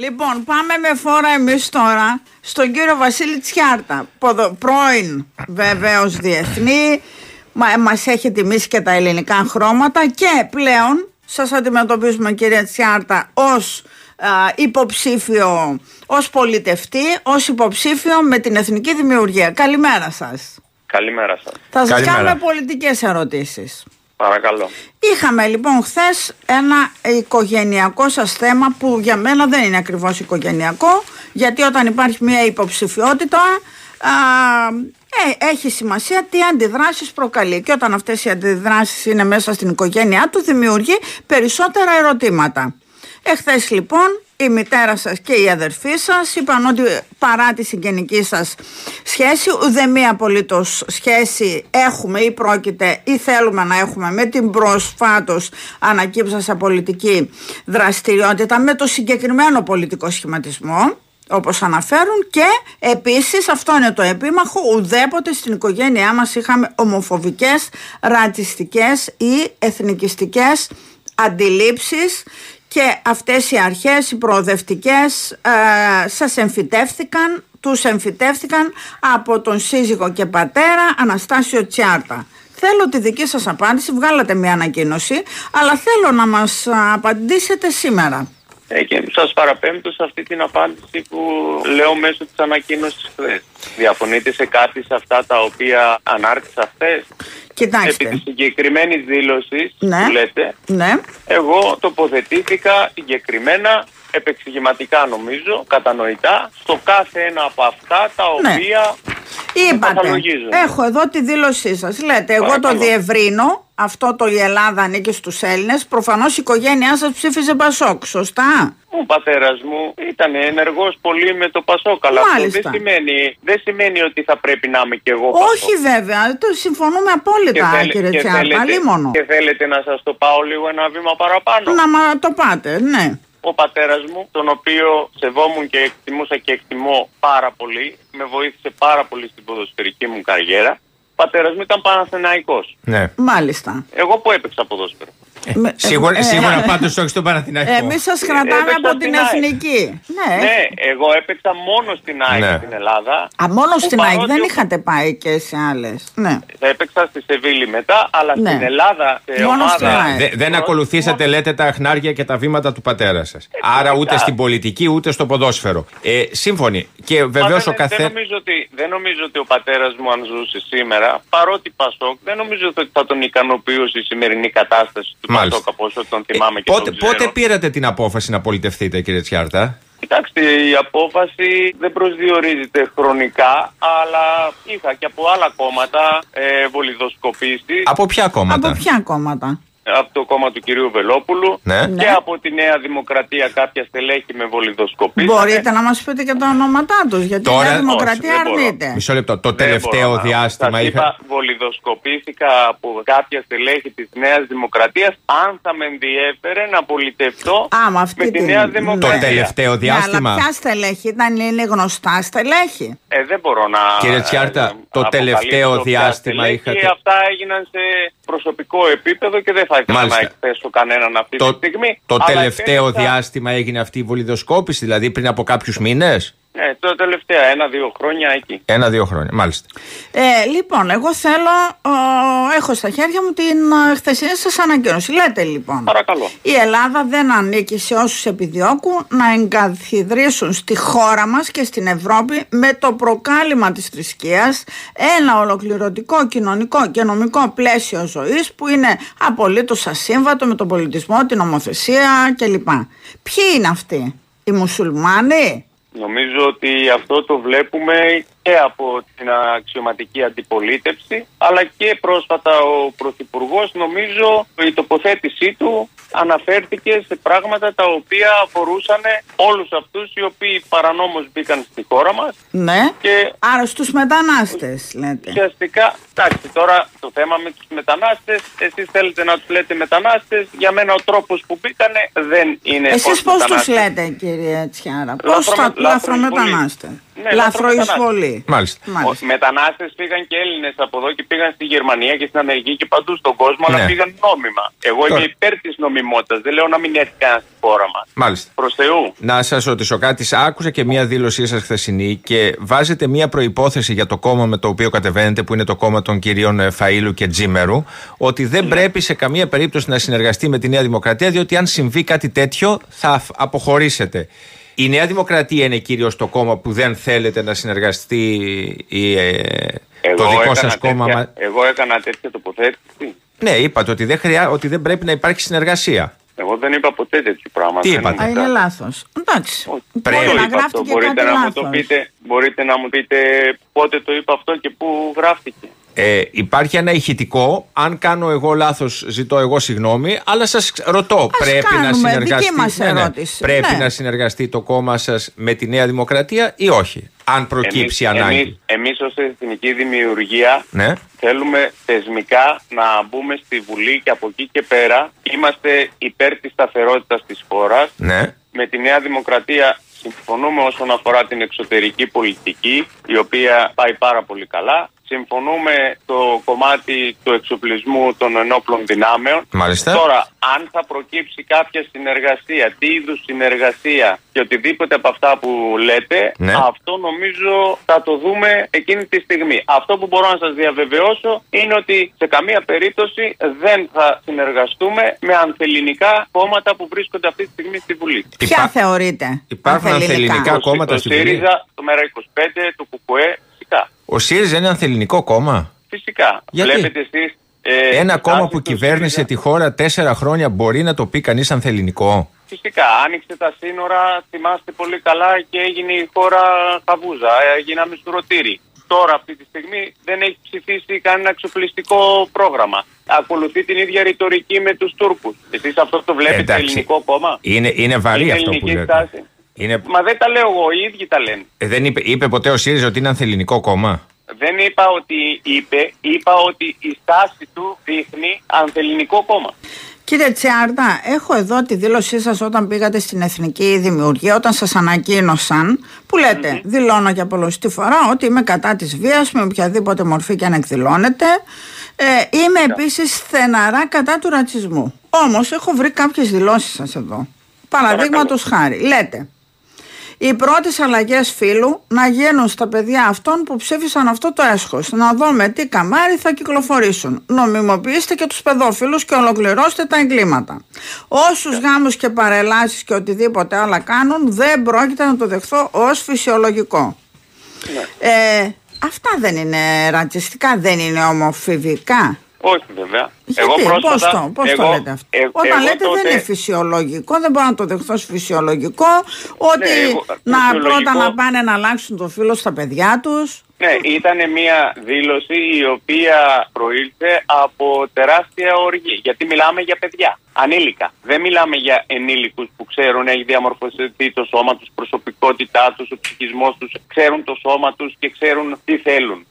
Λοιπόν, πάμε με φόρα εμείς τώρα στον κύριο Βασίλη Τσιάρτα. Ποδο, πρώην βεβαίως διεθνή. Μα, μας έχει τιμήσει και τα ελληνικά χρώματα και πλέον σας αντιμετωπίζουμε κυρία Τσιάρτα ως υποψήφιο, ως πολιτευτή, ως υποψήφιο με την εθνική δημιουργία. Καλημέρα σας. Καλημέρα σας. Θα σας Καλημέρα. κάνουμε πολιτικές ερωτήσεις. Παρακαλώ. Είχαμε λοιπόν χθες ένα οικογενειακό σας θέμα που για μένα δεν είναι ακριβώς οικογενειακό γιατί όταν υπάρχει μια υποψηφιότητα α, ε, έχει σημασία τι αντιδράσεις προκαλεί και όταν αυτές οι αντιδράσεις είναι μέσα στην οικογένειά του δημιουργεί περισσότερα ερωτήματα. Εχθές λοιπόν η μητέρα σας και η αδερφή σας είπαν ότι παρά τη συγγενική σας σχέση ούτε μία απολύτως σχέση έχουμε ή πρόκειται ή θέλουμε να έχουμε με την προσφάτως ανακύψασα πολιτική δραστηριότητα με το συγκεκριμένο πολιτικό σχηματισμό όπως αναφέρουν και επίσης αυτό είναι το επίμαχο ουδέποτε στην οικογένειά μας είχαμε ομοφοβικές, ρατσιστικές ή εθνικιστικές αντιλήψεις και αυτές οι αρχές, οι προοδευτικές ε, σας εμφυτεύθηκαν, τους εμφυτεύθηκαν από τον σύζυγο και πατέρα Αναστάσιο Τσιάρτα. Θέλω τη δική σας απάντηση, βγάλατε μια ανακοίνωση, αλλά θέλω να μας α, απαντήσετε σήμερα. Ε, και σας παραπέμπτω σε αυτή την απάντηση που λέω μέσω της ανακοίνωσης χθες. Διαφωνείτε σε κάτι σε αυτά τα οποία ανάρτησα χθες; Επί Κοιτάξτε. της συγκεκριμένης δήλωσης Ναι. που λέτε, Ναι, εγώ τοποθετήθηκα συγκεκριμένα, επεξηγηματικά νομίζω, κατανοητά, στο κάθε ένα από αυτά τα Ναι. οποία είπατε. καταλογίζουν. Έχω εδώ τη δήλωσή σας. Λέτε, εγώ το Παρακαλώ. διευρύνω. Αυτό το η Ελλάδα ανήκει στους Έλληνες. Προφανώς η οικογένειά σας ψήφιζε Πασόκ, σωστά; Ο πατέρας μου ήταν ενεργός πολύ με το Πασόκ. Αλλά αυτό Μάλιστα. δεν σημαίνει, δεν σημαίνει ότι θα πρέπει να είμαι κι εγώ Πασόκ. Όχι βέβαια, το συμφωνούμε απόλυτα θέλε- κύριε και Τσιάρτα, θέλετε- αλίμονο. Και θέλετε να σας το πάω λίγο ένα βήμα παραπάνω. Να μα το πάτε, ναι. Ο πατέρας μου, τον οποίο σεβόμουν και εκτιμούσα και εκτιμώ πάρα πολύ, με βοήθησε πάρα πολύ στην ποδοσφαιρική μου καριέρα. Ο πατέρας μου ήταν Παναθηναϊκός. Ναι. Μάλιστα. Εγώ που έπαιξα ποδόσφαιρο. Με- Σίγουρα, ε, σίγουρα πάντως όχι στον Παναθηναϊκό. Εμείς σας κρατάμε Έπαιξα από την στην ΑΕΚ. εθνική. Ναι. Ναι, εγώ έπαιξα μόνο στην ΑΕΚ Ναι. στην Ελλάδα. Α, μόνο που στην ΑΕΚ παρότι δεν ο- είχατε πάει και σε άλλες. Ναι. Έπαιξα στη Σεβίλη μετά, αλλά Ναι. στην Ελλάδα σε Μόνο ομάδα... στην ΑΕΚ. Δε- δεν ακολουθήσατε, λέτε, τα χνάρια και τα βήματα του πατέρα σας. Άρα ούτε φυσικά. στην πολιτική ούτε στο ποδόσφαιρο. Ε, σύμφωνοι. Και Μα βεβαίως δεν, ο δεν, καθένα. νομίζω ότι, δεν νομίζω ότι ο πατέρας μου, αν ζούσε σήμερα, παρότι Πασόκ, δεν νομίζω ότι θα τον ικανοποιούσε η σημερινή κατάσταση του Μάλιστα. Πασόκ από όσο τον θυμάμαι και πότε, τον ξέρω. πότε πήρατε την απόφαση να πολιτευτείτε, κύριε Τσιάρτα; Κοιτάξτε, η απόφαση δεν προσδιορίζεται χρονικά, αλλά είχα και από άλλα κόμματα ε, βολιδοσκοπήσει. Από ποια κόμματα; Από ποια κόμματα; Από το κόμμα του κυρίου Βελόπουλου Ναι. και Ναι. από τη Νέα Δημοκρατία κάποια στελέχη με βολιδοσκοπήσανε. Μπορείτε να μας πείτε και τα ονόματά τους, γιατί Τώρα- η Νέα Όχι, Δημοκρατία δεν μπορώ. αρνείται. Μισό λεπτό. Το Δεν τελευταίο μπορώ να- διάστημα Σας είχα. είπα, βολιδοσκοπήθηκα από κάποια στελέχη της Νέας Δημοκρατίας αν θα με ενδιέφερε να πολιτευτώ Α, με αυτή με τη την- Νέα Το Το Δημοκρατία. τελευταίο Ναι, διάστημα. αλλά ποια στελέχη ήταν, είναι γνωστά στελέχη; Ε, δεν μπορώ να. Κύριε Τσιάρτα, ε, το αποκαλύψω τελευταίο ποια διάστημα στελέχη. είχατε- Αυτά έγιναν σε προσωπικό επίπεδο και δεν θα ήθελα Μάλιστα. να εκθέσω κανέναν αυτή Το, τη στιγμή. το Αλλά τελευταίο επέλεξα- διάστημα έγινε αυτή η βολιδοσκόπηση, δηλαδή πριν από κάποιους μήνες; Ναι, το τελευταία ένα-δύο χρόνια εκεί. Ένα-δύο χρόνια. Μάλιστα. Ε, λοιπόν, εγώ θέλω, ο, έχω στα χέρια μου την ε, χθεσινή σας ανακοίνωση. Λέτε λοιπόν, Παρακαλώ. η Ελλάδα δεν ανήκει σε όσους επιδιώκουν να εγκαθιδρύσουν στη χώρα μας και στην Ευρώπη με το προκάλημα της θρησκείας ένα ολοκληρωτικό κοινωνικό και νομικό πλαίσιο ζωής που είναι απολύτως ασύμβατο με τον πολιτισμό, την ομοθεσία κλπ. Ποιοι είναι αυτοί, οι μουσουλμάνοι, Νομίζω ότι αυτό το βλέπουμε και από την αξιωματική αντιπολίτευση, αλλά και πρόσφατα ο Πρωθυπουργός, νομίζω, η τοποθέτησή του αναφέρθηκε σε πράγματα τα οποία αφορούσαν όλους αυτούς οι οποίοι παρανόμως μπήκαν στη χώρα μας ναι, και άρα στους μετανάστες λέτε. ουσιαστικά, εντάξει τώρα το θέμα με τους μετανάστες, εσείς θέλετε να τους λέτε μετανάστες, για μένα ο τρόπος που μπήκανε δεν είναι ως Εσείς πώς τους μετανάστες. λέτε κύριε Τσιάρα, πώς Λαθρομε- θα λαθρομετανάστε. Ναι, Λαθροεισβολή. Μάλιστα. Μάλιστα. Μετανάστες πήγαν και Έλληνες από εδώ και πήγαν στη Γερμανία και στην Αμερική και παντού στον κόσμο, Ναι. αλλά πήγαν νόμιμα. Εγώ Τώρα. είμαι υπέρ της νομιμότητας. Δεν λέω να μην έρθει κανένας στη χώρα μας. Μάλιστα. Προς Θεού. Να σας ρωτήσω κάτι. Άκουσα και μία δήλωσή σας χθεσινή και βάζετε μία προπόθεση για το κόμμα με το οποίο κατεβαίνετε, που είναι το κόμμα των κυρίων ε, Φαΐλου και Τζίμερου, ότι δεν πρέπει σε καμία περίπτωση να συνεργαστεί με τη Νέα Δημοκρατία, διότι αν συμβεί κάτι τέτοιο θα αφ- αποχωρήσετε. Η Νέα Δημοκρατία είναι κυρίω το κόμμα που δεν θέλετε να συνεργαστεί η, ε, το δικό έκανα σας κόμμα. τέτοια- μα- Εγώ έκανα τέτοια τοποθέτηση. Ναι, είπατε ότι δεν, χρειά, ότι δεν πρέπει να υπάρχει συνεργασία. Εγώ δεν είπα ποτέ τέτοιο πράγμα. Τι Δεν είπατε; Α, είναι είναι κα- λάθος. Εντάξει. Όχι. Πρέπει. Μπορεί Το να είπα αυτό. γράφτηκε Μπορείτε κάτι να μου το λάθος. πείτε, μπορείτε να μου πείτε πότε το είπα αυτό και πού γράφτηκε. Ε, υπάρχει ένα ηχητικό. Αν κάνω εγώ λάθος, ζητώ εγώ συγγνώμη. Αλλά σας ρωτώ, πρέπει να κάνουμε, συνεργαστεί. δική μας ερώτηση. πρέπει Ναι. να συνεργαστεί το κόμμα σας με τη Νέα Δημοκρατία ή όχι, αν προκύψει ανάγκη. Εμείς, εμείς ως εθνική δημιουργία Ναι. θέλουμε θεσμικά να μπούμε στη Βουλή και από εκεί και πέρα είμαστε υπέρ της σταθερότητας της χώρας. Ναι. Με τη Νέα Δημοκρατία συμφωνούμε όσον αφορά την εξωτερική πολιτική, η οποία πάει πάρα πολύ καλά. Συμφωνούμε το κομμάτι του εξοπλισμού των ενόπλων δυνάμεων. Μάλιστα. Τώρα, αν θα προκύψει κάποια συνεργασία, τι είδους συνεργασία και οτιδήποτε από αυτά που λέτε, Ναι. αυτό νομίζω θα το δούμε εκείνη τη στιγμή. Αυτό που μπορώ να σας διαβεβαιώσω είναι ότι σε καμία περίπτωση δεν θα συνεργαστούμε με ανθεληνικά κόμματα που βρίσκονται αυτή τη στιγμή στη Βουλή. Ποια Υπά- θεωρείτε. υπάρχουν ανθεληνικά; Το- κόμματα το στη Βουλή; ΣΥΡΙΖΑ, το ΜΕΡΑ25, το ΚΚΕ, φυσικά. Ο ΣΥΡΙΖΑ είναι ανθεληνικό κόμμα; Φυσικά. Γιατί; Βλέπετε εσείς... ε, Ένα η κόμμα τάση που του κυβέρνησε ΣΥΡΙΖΑ. τη χώρα τέσσερα χρόνια μπορεί να το πει κανείς ανθεληνικό. Φυσικά, άνοιξε τα σύνορα, θυμάστε πολύ καλά και έγινε η χώρα χαβούζα, ε, γίναμε σουρωτήρι. Τώρα αυτή τη στιγμή δεν έχει ψηφίσει κανένα εξοπλιστικό πρόγραμμα. Ακολουθεί την ίδια ρητορική με τους Τούρκους. Εσείς αυτό το βλέπετε Εντάξει. ελληνικό κόμμα; Είναι, είναι βαρύ Είναι αυτό που ελληνική λέτε. στάση. Είναι, Μα δεν τα λέω εγώ, οι ίδιοι τα λένε. ε, δεν είπε, είπε ποτέ ο ΣΥΡΙΖΑ ότι είναι ανθεληνικό κόμμα; Δεν είπα ότι είπε, είπα ότι η στάση του δείχνει ανθεληνικό κόμμα. Κύριε Τσιάρτα, έχω εδώ τη δήλωσή σας όταν πήγατε στην Εθνική Δημιουργία, όταν σας ανακοίνωσαν, που λέτε, δηλώνω για πολλωστή φορά ότι είμαι κατά της βίας με οποιαδήποτε μορφή και αν εκδηλώνεται. Ε, είμαι επίσης στεναρά κατά του ρατσισμού. Όμως έχω βρει κάποιες δηλώσεις σας εδώ. Παραδείγματος χάρη, λέτε, οι πρώτες αλλαγές φύλου να γίνουν στα παιδιά αυτών που ψήφισαν αυτό το έσχος. Να δούμε τι καμάρι θα κυκλοφορήσουν. Νομιμοποιήστε και τους παιδόφιλους και ολοκληρώστε τα εγκλήματα. Όσους γάμους και παρελάσεις και οτιδήποτε άλλα κάνουν δεν πρόκειται να το δεχθώ ως φυσιολογικό. Ε, αυτά δεν είναι ρατσιστικά, δεν είναι ομοφιβικά. Όχι βέβαια. Γιατί, πώς το, πώς το εγώ- λέτε αυτό; ε- Όταν εγώ λέτε τότε- δεν είναι φυσιολογικό, δεν μπορώ να το δεχθώ ως φυσιολογικό, ότι Ναι, εγώ- να φυσιολογικό- πρώτα να πάνε να αλλάξουν το φίλο στα παιδιά τους. Ναι, ήταν μια δήλωση η οποία προήλθε από τεράστια οργή. Γιατί μιλάμε για παιδιά, ανήλικα. Δεν μιλάμε για ενήλικους που ξέρουν, έχει διαμορφωθεί το σώμα τους, προσωπικότητά τους, ο ψυχισμός τους, ξέρουν το σώμα τους και ξέρουν τι θέλουν.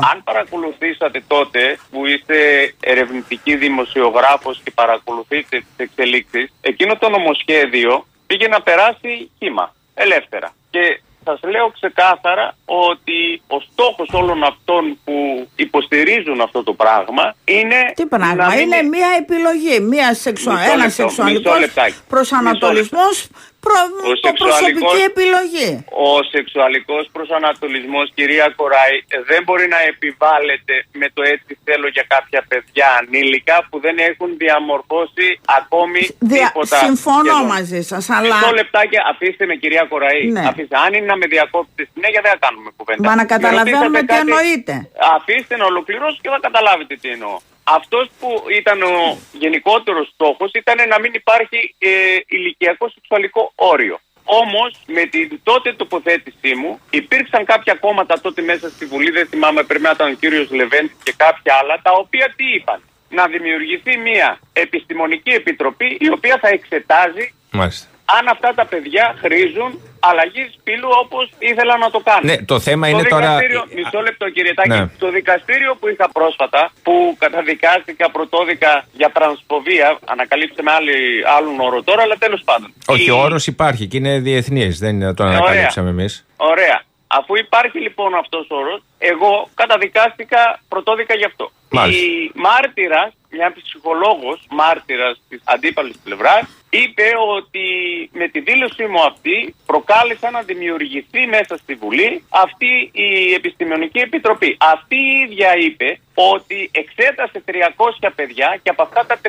Αν παρακολουθήσατε τότε που είστε ερευνητική δημοσιογράφος και παρακολουθείτε τις εξελίξεις, εκείνο το νομοσχέδιο πήγε να περάσει κύμα, ελεύθερα. Και σας λέω ξεκάθαρα ότι ο στόχος όλων αυτών που υποστηρίζουν αυτό το πράγμα είναι... Τι πράγμα, να μην είναι μια επιλογή, μια σεξουα... Μισό ένας λεπτό, σεξουαλικός μισό λεπτάκι. προσανατολισμός, προ... Ο το προσωπική σεξουαλικός- επιλογή. Ο σεξουαλικός προσανατολισμός, κυρία Κοράη, δεν μπορεί να επιβάλλεται με το έτσι θέλω για κάποια παιδιά ανήλικα που δεν έχουν διαμορφώσει ακόμη Δια- τίποτα. Συμφωνώ σχεδόν. μαζί σας, αλλά... Μισό λεπτάκι, αφήστε με κυρία Κοραή. Ναι. Αφήστε. Αν είναι να με διακόψετε συνέχεια δεν θα κάνουμε κουβέντα. Μα να Με καταλαβαίνουμε ρωτήσατε τι κάτι- εννοείτε. Αφήστε να ολοκληρώσω και θα καταλάβετε τι εννοώ. Αυτός που ήταν ο γενικότερος στόχος ήταν να μην υπάρχει ε, ηλικιακό σεξουαλικό όριο. Όμως με την τότε τοποθέτησή μου υπήρξαν κάποια κόμματα τότε μέσα στη Βουλή, δεν θυμάμαι πρέπει να ήταν ο κύριος Λεβέντης και κάποια άλλα, τα οποία τι είπαν; Να δημιουργηθεί μια επιστημονική επιτροπή η οποία θα εξετάζει Μάλιστα. Αν αυτά τα παιδιά χρήζουν αλλαγής φύλου όπως ήθελαν να το κάνουν. Ναι, το θέμα το είναι τώρα- δικαστήριο, Μισό λεπτό κύριε Τάκη. Ναι. Το δικαστήριο που είχα πρόσφατα, που καταδικάστηκα πρωτόδικα για τρανσφοβία, ανακαλύψτε με άλλη, άλλον όρο τώρα, αλλά τέλος πάντων. Όχι, Η- ο όρος υπάρχει και είναι διεθνής. Δεν είναι- τον Ε, ανακαλύψαμε εμείς. Ωραία. Αφού υπάρχει λοιπόν αυτός ο όρος, εγώ καταδικάστηκα, πρωτόδικα γι' αυτό. Μάλιστα. Η μάρτυρας, μια ψυχολόγος μάρτυρας της αντίπαλης πλευράς, είπε ότι με τη δήλωσή μου αυτή προκάλεσα να δημιουργηθεί μέσα στη Βουλή αυτή η Επιστημονική Επιτροπή. Αυτή η ίδια είπε ότι εξέτασε 300 παιδιά και από αυτά τα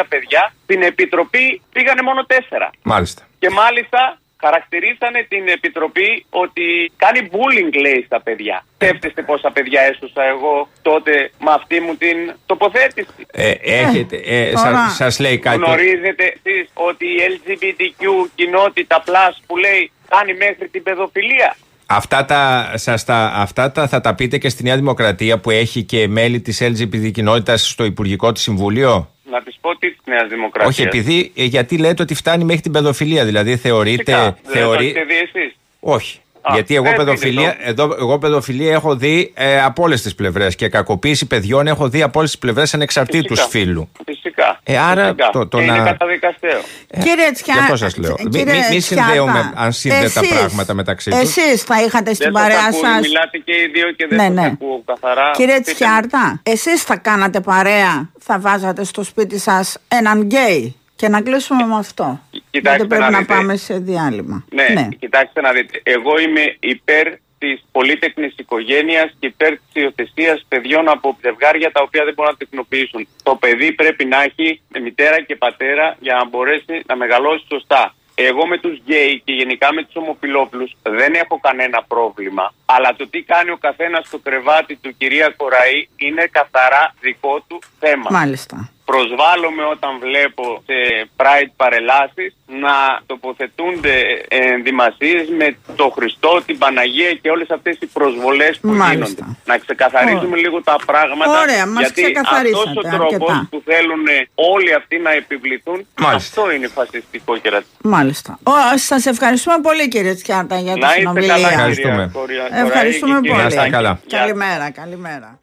300 παιδιά στην Επιτροπή πήγανε μόνο 4. Μάλιστα. Και μάλιστα χαρακτηρίσανε την Επιτροπή ότι κάνει bullying λέει στα παιδιά. Σκέφτεστε πόσα παιδιά έσωσα εγώ τότε με αυτή μου την τοποθέτηση. Ε, έχετε, ε, τώρα. σας, σας λέει κάτι. Γνωρίζετε εσείς ότι η LGBTQ κοινότητα plus που λέει κάνει μέχρι την παιδοφιλία. Αυτά τα, σας τα, αυτά τα θα τα πείτε και στη Νέα Δημοκρατία που έχει και μέλη της LGBT κοινότητας στο Υπουργικό της Συμβούλιο; Να της πω τι της Νέας Δημοκρατίας. Όχι, επειδή, ε, γιατί λέτε ότι φτάνει μέχρι την παιδοφιλία. Δηλαδή θεωρείτε. Φυσικά. Δεν το θεωρεί... έχετε δει εσείς. Όχι. Α, γιατί εγώ δεν παιδοφιλία, είναι εδώ, εγώ παιδοφιλία έχω δει ε, από όλες τις πλευρές και κακοποίηση παιδιών έχω δει από όλες τις πλευρές ανεξαρτήτους Φυσικά. φίλου. Φυσικά. Ε, άρα Φυσικά. το- το Και να- Είναι καταδικαστέο. Κύριε Τσιά... Γι' αυτό σας λέω. Μη- κύριε μη- μη Τσιάρτα, συνδέουμε ασύνδετα εσείς- πράγματα μεταξύ τους. Εσείς θα είχατε στην Δεν σας παρέα ακούω, σας... Μιλάτε και οι δύο και δεν Ναι, σας ναι. ακούω καθαρά. Κύριε Πείτε μου. Τσιάρτα, εσείς θα κάνατε παρέα, θα βάζατε στο σπίτι σας έναν γκέι; Και να κλείσουμε με αυτό. κοιτάξτε Γιατί πρέπει να να, δείτε. πάμε σε διάλειμμα. Ναι, κοιτάξτε να δείτε. Εγώ είμαι υπέρ της πολύτεκνη οικογένειας και υπέρ της υιοθεσίας παιδιών από ζευγάρια τα οποία δεν μπορούν να τεκνοποιήσουν. Το παιδί πρέπει να έχει μητέρα και πατέρα για να μπορέσει να μεγαλώσει σωστά. Εγώ με τους γκέι και γενικά με τους ομοφυλόφιλους δεν έχω κανένα πρόβλημα. Αλλά το τι κάνει ο καθένας στο κρεβάτι του κυρία Κοραή είναι καθαρά δικό του θέμα. Μάλιστα. Προσβάλλομαι όταν βλέπω σε pride παρελάσεις να τοποθετούνται ενδυμασίες με το Χριστό, την Παναγία και όλες αυτές οι προσβολές που Μάλιστα. γίνονται. Να ξεκαθαρίζουμε Ωραία. λίγο τα πράγματα Ωραία, μας γιατί ξεκαθαρίσατε αυτός ο τρόπος αρκετά. που θέλουν όλοι αυτοί να επιβληθούν Μάλιστα. αυτό είναι φασιστικό και ρατσιστικό. Μάλιστα. Ο, σας ευχαριστούμε πολύ κύριε Τσιάρτα για τη Να είστε συνομιλία. καλά Ευχαριστούμε. κυρία Κορία- Κοραή Ευχαριστούμε και κυρία πολύ. Να είστε Τάκη. καλά. Γεια σας. Καλημέρα, καλημέρα.